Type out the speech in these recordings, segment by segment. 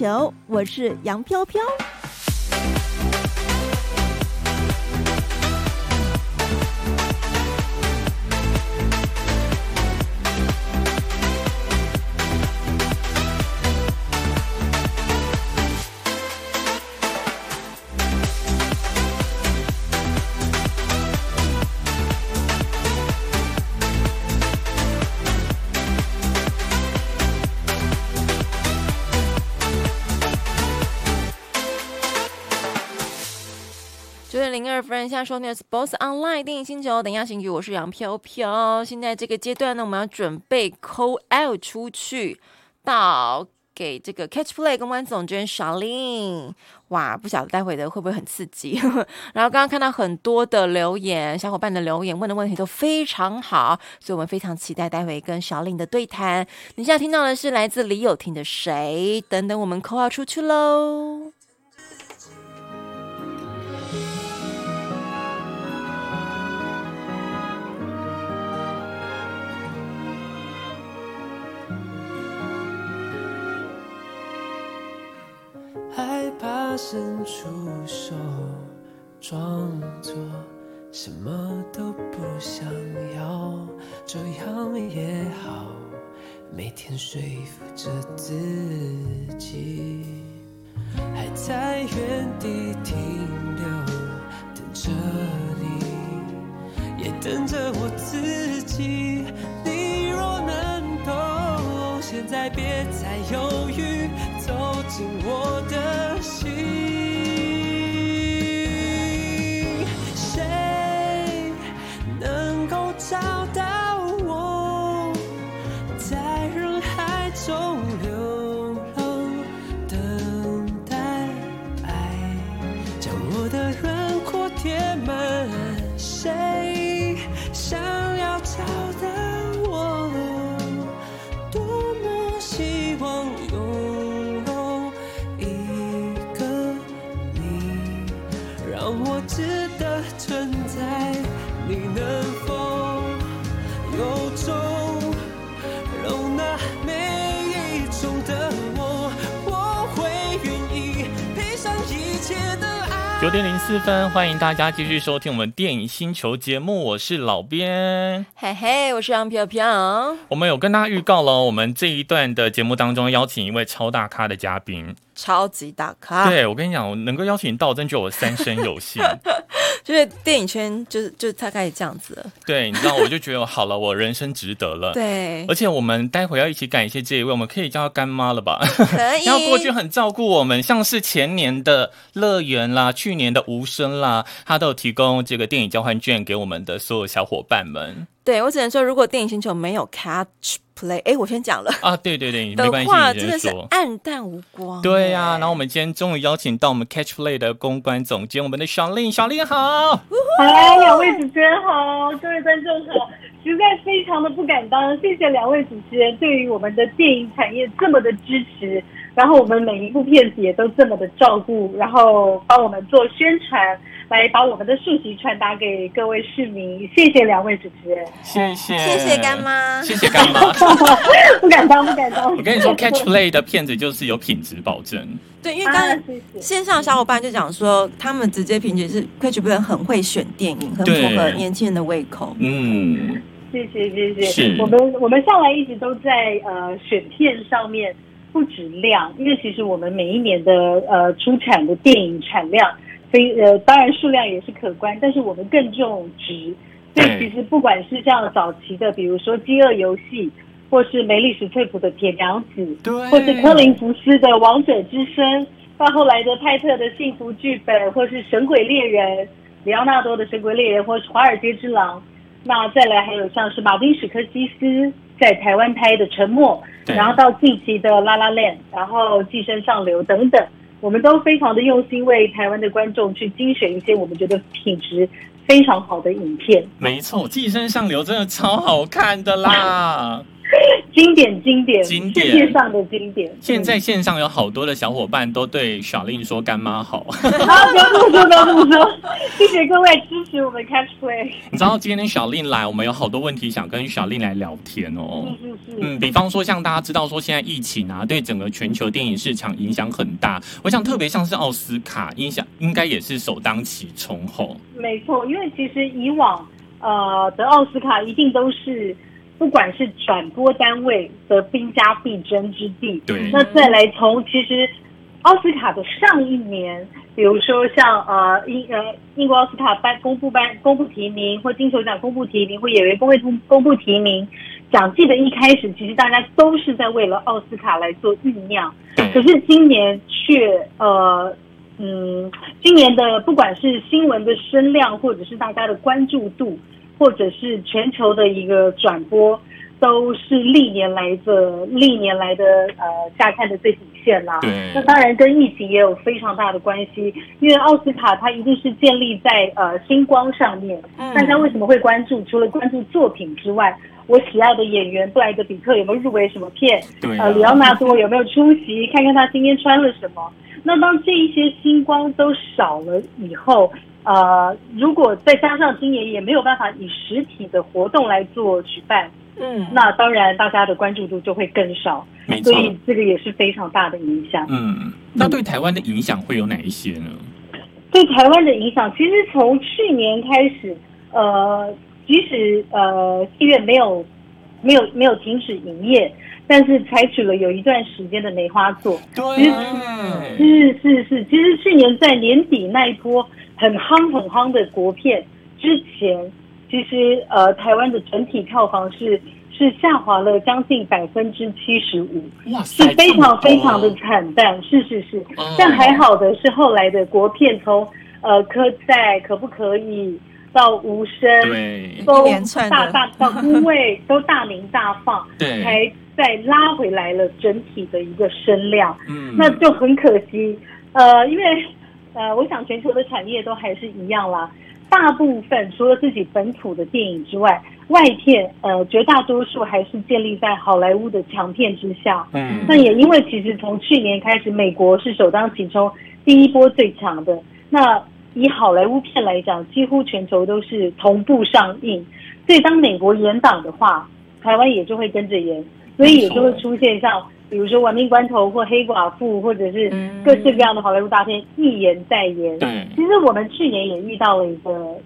球我是杨飘飘。零二分，现在收听的是 BOSS ONLINE 电影星球，等一下星期我是杨飘飘。现在这个阶段呢，我们要准备 call out 出去，到给这个 Catch Play 公关总监小林。哇，不晓得待会的会不会很刺激？然后刚刚看到很多的留言，小伙伴的留言问的问题都非常好，所以我们非常期待待会跟 Charlene 的对谈。你现在听到的是来自李友廷的谁？等等，我们 call out 出去喽。伸出手，装作什么都不想要，这样也好，每天说服着自己，还在原地停留，等着你，也等着我自己。的轮廓填满。谁想要找到九点零四分，欢迎大家继续收听我们电影星球节目，我是老边，嘿嘿，我是杨飘飘。我们有跟大家预告了，我们这一段的节目当中邀请一位超大咖的嘉宾。超级大咖！对，我跟你讲，我能够邀请你到，我真觉得我三生有幸。就是电影圈，就是就大概这样子了。对，你知道，我就觉得好了，我人生值得了。对，而且我们待会要一起感谢这一位，我们可以叫他干妈了吧？可以。然后过去很照顾我们，像是前年的乐园啦，去年的无声啦，他都有提供这个电影交换券给我们的所有小伙伴们。对，我只能说，如果电影星球没有 Catch Play，哎，我先讲了啊，对对对，没关系，真的是黯淡无光。对呀、啊，然后我们今天终于邀请到我们 Catch Play 的公关总监，我们的 Charlene，Charlene 好，哎，两位主持人好，各位观众好，实在非常的不敢当，谢谢两位主持人对于我们的电影产业这么的支持，然后我们每一部片子也都这么的照顾，然后帮我们做宣传。来把我们的讯息传达给各位市民，谢谢两位主持人，谢谢，谢谢干妈，谢谢干妈，不敢当，不敢当。我跟你说，Catch Play 的片子就是有品质保证。对，因为刚刚线上小伙伴就讲说，他们直接评价是 Catch Play 很会选电影，很符合年轻人的胃口。嗯，谢谢，谢谢。我们我们向来一直都在呃选片上面不止量，因为其实我们每一年的呃出产的电影产量。所以呃，当然数量也是可观，但是我们更重质。所以其实不管是像早期的，比如说《饥饿游戏》，或是梅丽史翠普的《铁娘子》，对，或是柯林福斯的《王者之声》，到后来的派特的《幸福剧本》，或是《神鬼猎人》，里奥纳多的《神鬼猎人》，或是《华尔街之狼》。那再来还有像是马丁史柯西斯在台湾拍的《沉默》，然后到近期的《La La Land》，然后《寄生上流》等等。我们都非常的用心为台湾的观众去精选一些我们觉得品质非常好的影片。没错，《寄生上流》真的超好看的啦！经典经典经典世界上的经典。现在线上有好多的小伙伴都对 Charlene 说干妈好。好，不要这么说，不要这么说。谢谢各位支持我们 Catch Play。你知道今天 Charlene 来，我们有好多问题想跟 Charlene 来聊天哦。是是是。嗯，比方说像大家知道说现在疫情啊，对整个全球电影市场影响很大。我想特别像是奥斯卡，影响应该也是首当其冲吼。没错，因为其实以往呃得奥斯卡一定都是。不管是转播单位的兵家必争之地，对，那再来从其实奥斯卡的上一年，比如说像呃英呃英国奥斯卡颁公布颁公布提名，或金球奖公布提名，或演员工会公公布提名，奖季的一开始，其实大家都是在为了奥斯卡来做酝酿。可是今年却呃嗯，今年的不管是新闻的声量，或者是大家的关注度。或者是全球的一个转播，都是历年来的历年来的呃下看的最底线啦。对。那当然跟疫情也有非常大的关系，因为奥斯卡它一定是建立在呃星光上面。嗯。大家为什么会关注？除了关注作品之外，我喜爱的演员布莱德比特有没有入围什么片？对啊。呃，里奥纳多有没有出席？看看他今天穿了什么？那当这一些星光都少了以后。呃，如果再加上今年也没有办法以实体的活动来做举办，嗯，那当然大家的关注度就会更少，没错，所以这个也是非常大的影响。嗯，那对台湾的影响会有哪一些呢？对台湾的影响，其实从去年开始，呃，即使呃戏院没有没有没有停止营业，但是采取了有一段时间的梅花座。对，是是是，其实去年在年底那一波。很夯很夯的国片之前，其实呃，台湾的整体票房是是下滑了将近百分之七十五，是非常非常的惨淡。是是是，但还好的是后来的国片从呃科在可不可以到无声，都大大 到孤味都大鸣大放，对，才再拉回来了整体的一个声量。嗯，那就很可惜，呃，因为。呃，我想全球的产业都还是一样啦。大部分除了自己本土的电影之外，外片呃绝大多数还是建立在好莱坞的强片之下。嗯，那也因为其实从去年开始，美国是首当其冲，第一波最强的。那以好莱坞片来讲，几乎全球都是同步上映。所以当美国延档的话，台湾也就会跟着延，所以也就会出现像。比如说《亡命关头》或《黑寡妇》，或者是各式各样的好莱坞大片，一延再延。对，其实我们去年也遇到了一个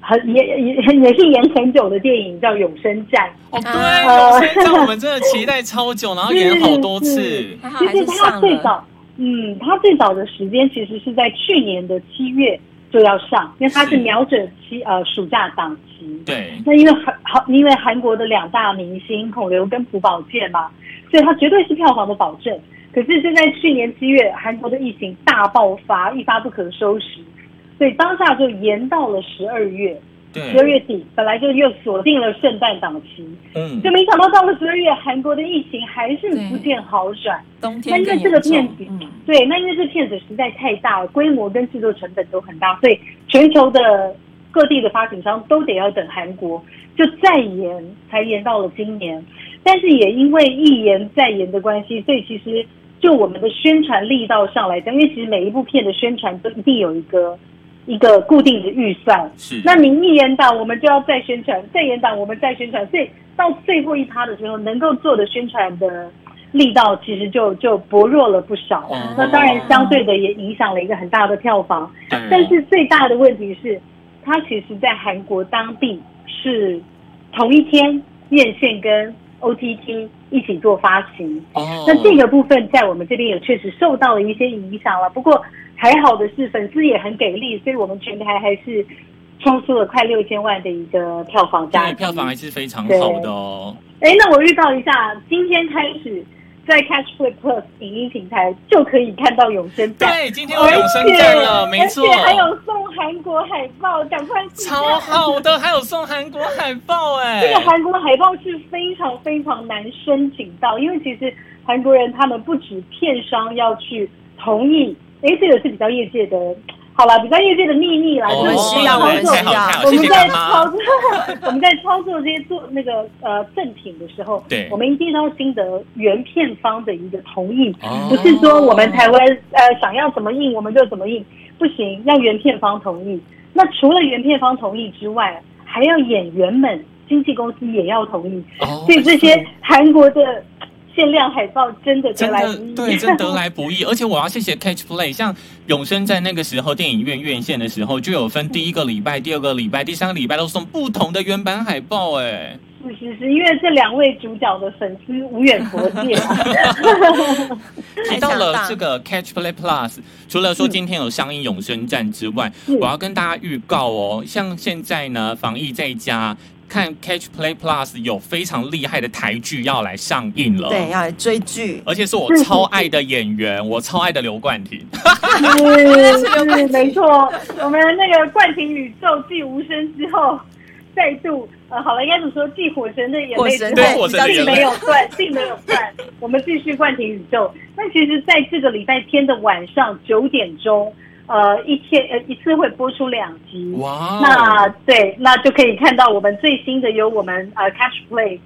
很也也 也是演很久的电影，叫《永生战》。哦，对，《永生战》我们真的期待超久，然后演好多次。其实它最早，嗯，它最早的时间其实是在去年的七月就要上，因为它是瞄准期呃暑假档期。对。那因为韩好，因为韩国的两大明星孔刘跟朴宝剑嘛。所以它绝对是票房的保证，可是就在去年七月，韩国的疫情大爆发，一发不可收拾，所以当下就延到了十二月，十二月底本来就又锁定了圣诞档期，嗯，就没想到到了十二月，韩国的疫情还是不见好转，冬天，那因为这个片子，嗯，对，那因为这片子实在太大了，规模跟制作成本都很大，所以全球的各地的发行商都得要等韩国，就再延才延到了今年。但是也因为一延再延的关系，所以其实就我们的宣传力道上来讲，因为其实每一部片的宣传都一定有一个一个固定的预算。是。那您一延档，我们就要再宣传；再延档，我们再宣传。所以到最后一趴的时候，能够做的宣传的力道其实就就薄弱了不少。哦。那当然，相对的也影响了一个很大的票房。对。但是最大的问题是，它其实在韩国当地是同一天院线跟 OTT 一起做发行，oh. 那这个部分在我们这边也确实受到了一些影响了。不过还好的是，粉丝也很给力，所以我们全台还是冲出了快六千万的一个票房价，票房还是非常好的哦。哎，那我预告一下，今天开始。在 Catch Play Plus 影音平台就可以看到永生战。对，今天有永生战了，没错。而且还有送韩国海报，赶快！超好的，还有送韩国海报哎。这个韩国海报是非常非常难申请到，因为其实韩国人他们不止片商要去同意，哎，这个是比较业界的好了，比较业界的秘密啦，哦、就是需要我们需要，我们在操作，我们在操作这些做那个呃赠品的时候，对，我们一定要经得原片方的一个同意，哦、不是说我们台湾呃想要怎么印我们就怎么印，不行，要原片方同意。那除了原片方同意之外，还要演员们经纪公司也要同意，哦、所以这些韩国的。限量海报真的得来不易，对，真得来不易。而且我要谢谢 Catch Play，像永生在那个时候电影院院线的时候，就有分第一个礼拜、第二个礼拜、第三个礼拜都送不同的原版海报。哎，是是是，因为这两位主角的粉丝无远弗届。提到了这个 Catch Play Plus，除了说今天有上映永生战之外，我要跟大家预告哦，像现在呢，防疫在家。看 Catch Play Plus 有非常厉害的台剧要来上映了，对，要来追剧，而且是我超爱的演员，我超爱的刘冠廷。是是，没错，我们那个冠廷宇宙继无声之后，再度呃，好了，应该怎么说？继火神的眼泪之后，并没有断，并没有断，我们继续冠廷宇宙。那其实，在这个礼拜天的晚上九点钟。呃，一天呃一次会播出两集，哇 Wow！那对，那就可以看到我们最新的由我们呃 Catch Play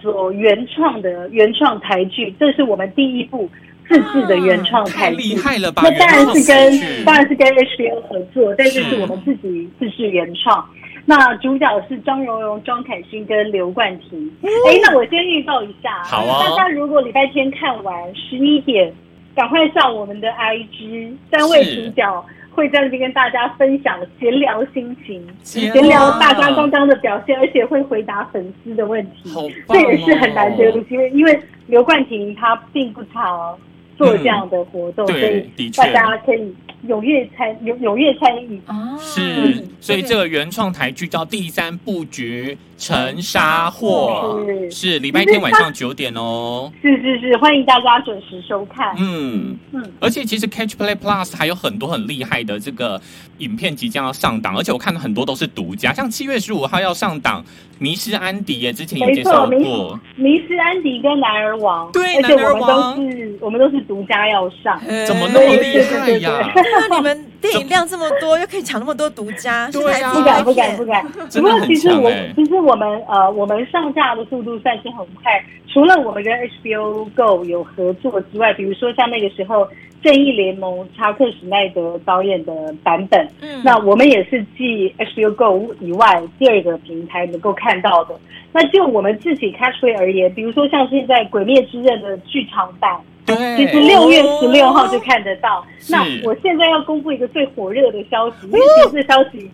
所原创的原创台剧，这是我们第一部自制的原创台剧，啊、太厉害了吧？那当然是跟当然是跟 HBO 合作，但是是我们自己自制原创。那主角是张榕容、庄凯勋跟刘冠廷。哎、嗯，那我先预告一下，好啊！大家如果礼拜天看完十一点。赶快上我们的 IG，三位主角会在那边跟大家分享闲聊心情，闲聊。大家刚刚的表现，而且会回答粉丝的问题，哦、这也是很难得的机会，因为刘冠廷他并不常做这样的活动，嗯、所以大家可以。踊跃参踊踊跃参与啊！是，所以这个原创台剧叫《第三布局陈沙货》，是。礼拜天晚上九点哦。是是是，欢迎大家准时收看。嗯。嗯，而且其实 Catch Play Plus 还有很多很厉害的这个影片即将要上档，而且我看到很多都是独家，像七月十五号要上档《迷失安迪》耶，之前有介绍过《迷失安迪》跟《男儿王》，对，而且我们都是我们都是独家要上，怎么那么厉害呀？那你们电影量这么多，又可以抢那么多独家，对啊，不敢不敢不敢。不过其实我其实我们呃我们上架的速度算是很快，除了我们跟 HBO Go 有合作之外，比如说像那个时候《正义联盟》查克史奈德导演的版本，嗯，那我们也是继 HBO Go 以外第二个平台能够看到的。那就我们自己 Catch Play 而言，比如说像现在《鬼灭之刃》的剧场版。对，其实六月十六号就看得到。哦、那我现在要公布一个最火热的消息，因为其实消息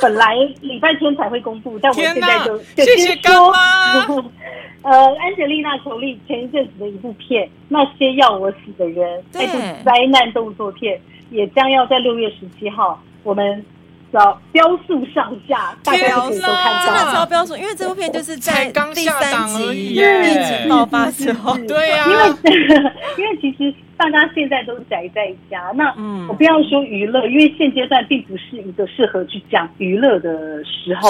本来礼拜天才会公布，但我现在就就先说。呃，安吉丽娜·裘丽前一阵子的一部片《那些要我死的人》，那部灾难动作片，也将要在六月十七号我们。标速上架，大家可以都看到，真的超标速，因为这部片就是在第三集疫情爆发之后，对呀，因为 因为其实大家现在都宅在家，那我不要说娱乐，因为现阶段并不是一个适合去讲娱乐的时候，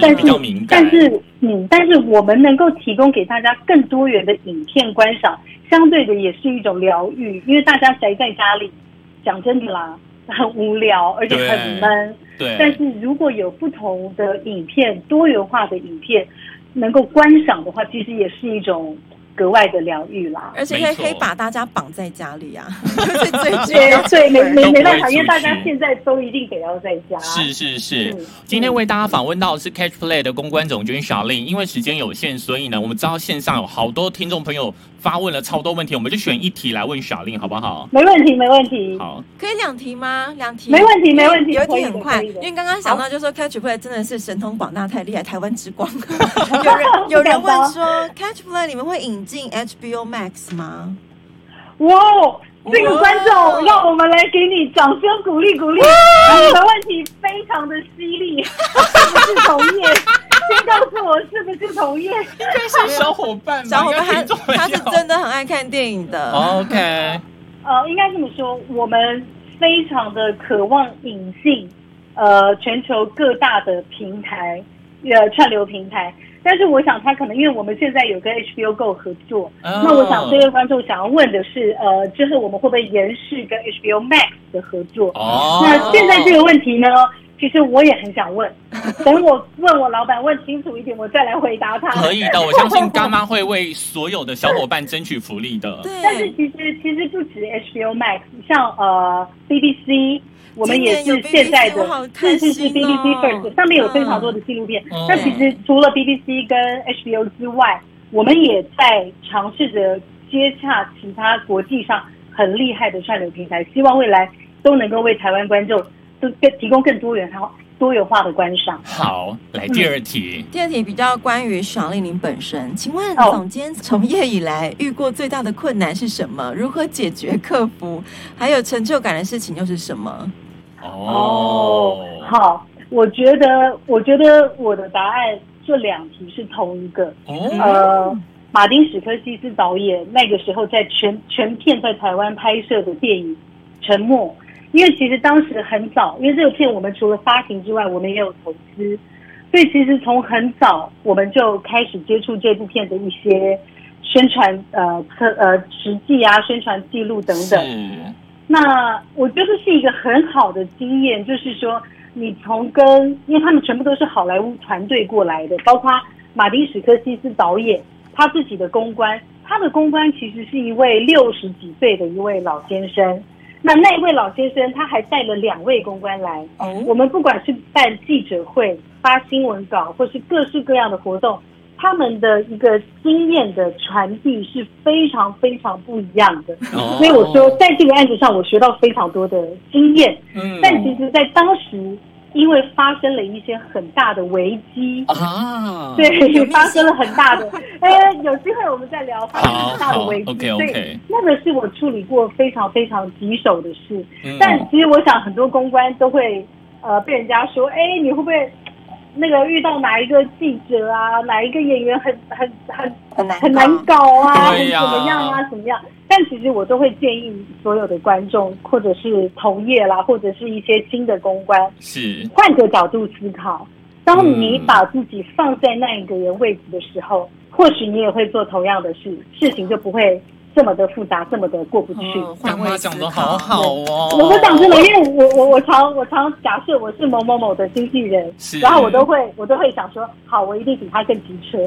但是但是嗯，但是我们能够提供给大家更多元的影片观赏，相对的也是一种疗愈，因为大家宅在家里，讲真的啦。很无聊，而且很闷。对，但是如果有不同的影片，多元化的影片能够观赏的话，其实也是一种。格外的疗愈啦，而且可以可以把大家绑在家里啊，对 对，没没没办法，因为大家现在都一定得要在家。是是是，今天为大家访问到的是 Catch Play 的公关总监小令，因为时间有限，所以呢，我们知道线上有好多听众朋友发问了超多问题，我们就选一题来问小令，好不好？没问题，没问题。好，可以两题吗？两题？没问题，没问题。有一题很快，因为刚刚想到就是说 Catch Play 真的是神通广大，太厉害，台湾之光。有人有人问说 Catch Play 你们会引进 HBO Max 吗？哇，这个观众，让我们来给你掌声鼓励鼓励。你的问题非常的犀利，是不是同业？先告诉我是不是同业？应该是小伙伴，小伙伴他他是真的很爱看电影的。OK，呃，应该这么说，我们非常的渴望引进呃全球各大的平台，呃串流平台。但是我想他可能因为我们现在有跟 HBO Go 合作，哦、那我想这位观众想要问的是，呃，之后我们会不会延续跟 HBO Max 的合作？哦，那现在这个问题呢，其实我也很想问，等我问我老板问清楚一点，我再来回答他。可以的，我相信干妈会为所有的小伙伴争取福利的。对，但是其实其实不止 HBO Max，像呃 BBC。我们也是现在的，是是是 BBC First 上面有非常多的纪录片。那、嗯、其实除了 BBC 跟 HBO 之外，我们也在尝试着接洽其他国际上很厉害的串流平台，希望未来都能够为台湾观众都更提供更多元化、多元化的观赏。好，来第二题。嗯、第二题比较关于 Charlene 您本身，请问总监从业以来遇过最大的困难是什么？如何解决、克服？还有成就感的事情又是什么？哦，oh. 好，我觉得，我觉得我的答案这两题是同一个。Oh. 呃，马丁史科西斯导演那个时候在全全片在台湾拍摄的电影《沉默》，因为其实当时很早，因为这个片我们除了发行之外，我们也有投资，所以其实从很早我们就开始接触这部片的一些宣传，呃，测呃实际啊，宣传记录等等。那我觉得是一个很好的经验，就是说，你从跟，因为他们全部都是好莱坞团队过来的，包括马丁史科西斯导演他自己的公关，他的公关其实是一位六十几岁的一位老先生。那那一位老先生他还带了两位公关来，我们不管是办记者会、发新闻稿，或是各式各样的活动。他们的一个经验的传递是非常非常不一样的，所以我说在这个案子上，我学到非常多的经验。嗯，但其实，在当时，因为发生了一些很大的危机啊，对，发生了很大的，哎，有机会我们再聊发生很大的危机。OK OK，那个是我处理过非常非常棘手的事。但其实我想，很多公关都会呃被人家说，哎，你会不会？那个遇到哪一个记者啊，哪一个演员很很很很难很难搞啊，很怎么样啊，怎么样？但其实我都会建议所有的观众，或者是同业啦，或者是一些新的公关，是换个角度思考。当你把自己放在那一个人位置的时候，嗯、或许你也会做同样的事，事情就不会。这么的复杂，这么的过不去。干妈讲的好好哦。我我讲真的，因为我我我常我常假设我是某某某的经纪人，然后我都会我都会想说，好，我一定比他更机车。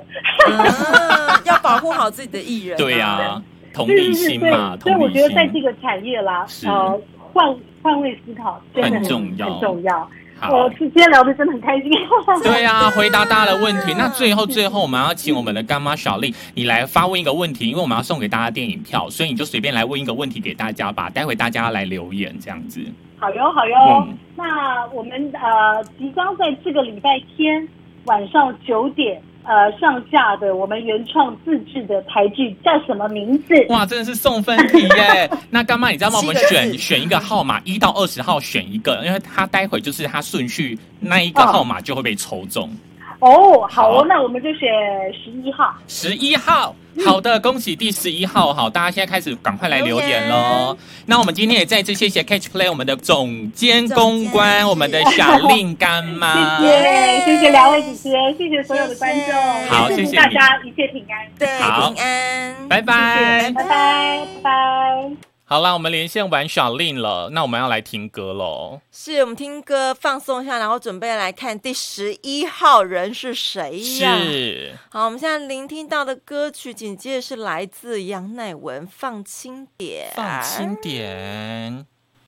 啊、要保护好自己的艺人。对呀、啊，同理心嘛，所以我觉得在这个产业啦，呃，换换位思考真的很重要，很重要。我今天聊的真的很开心。对啊，回答大家的问题。那最后最后，我们要请我们的干妈 Charlene，你来发问一个问题，因为我们要送给大家电影票，所以你就随便来问一个问题给大家吧。待会大家来留言这样子。好哟，好哟。嗯、那我们呃，即将在这个礼拜天晚上九点。呃，上架的我们原创自制的台剧叫什么名字？哇，真的是送分题耶！那干妈，你知道吗？我们选选一个号码，一到二十号选一个，因为他待会就是他顺序那一个号码就会被抽中。哦，好哦，好，那我们就选十一号。十一号。好的，恭喜第十一号，好，大家现在开始赶快来留言喽。那我们今天也再次谢谢 Catch Play 我们的总监公关，我们的 Charlene 干妈，谢谢，谢谢两位主持人，谢谢。所有的观众，好，谢谢大家一切平安，对，好。平安，拜拜，拜拜，拜拜。好啦，我们连线完 Charlene 了，那我们要来听歌喽。是，我们听歌放松一下，然后准备来看第十一号人是谁呀？是。好，我们现在聆听到的歌曲，紧接着是来自杨乃文，《放轻点》。放轻点。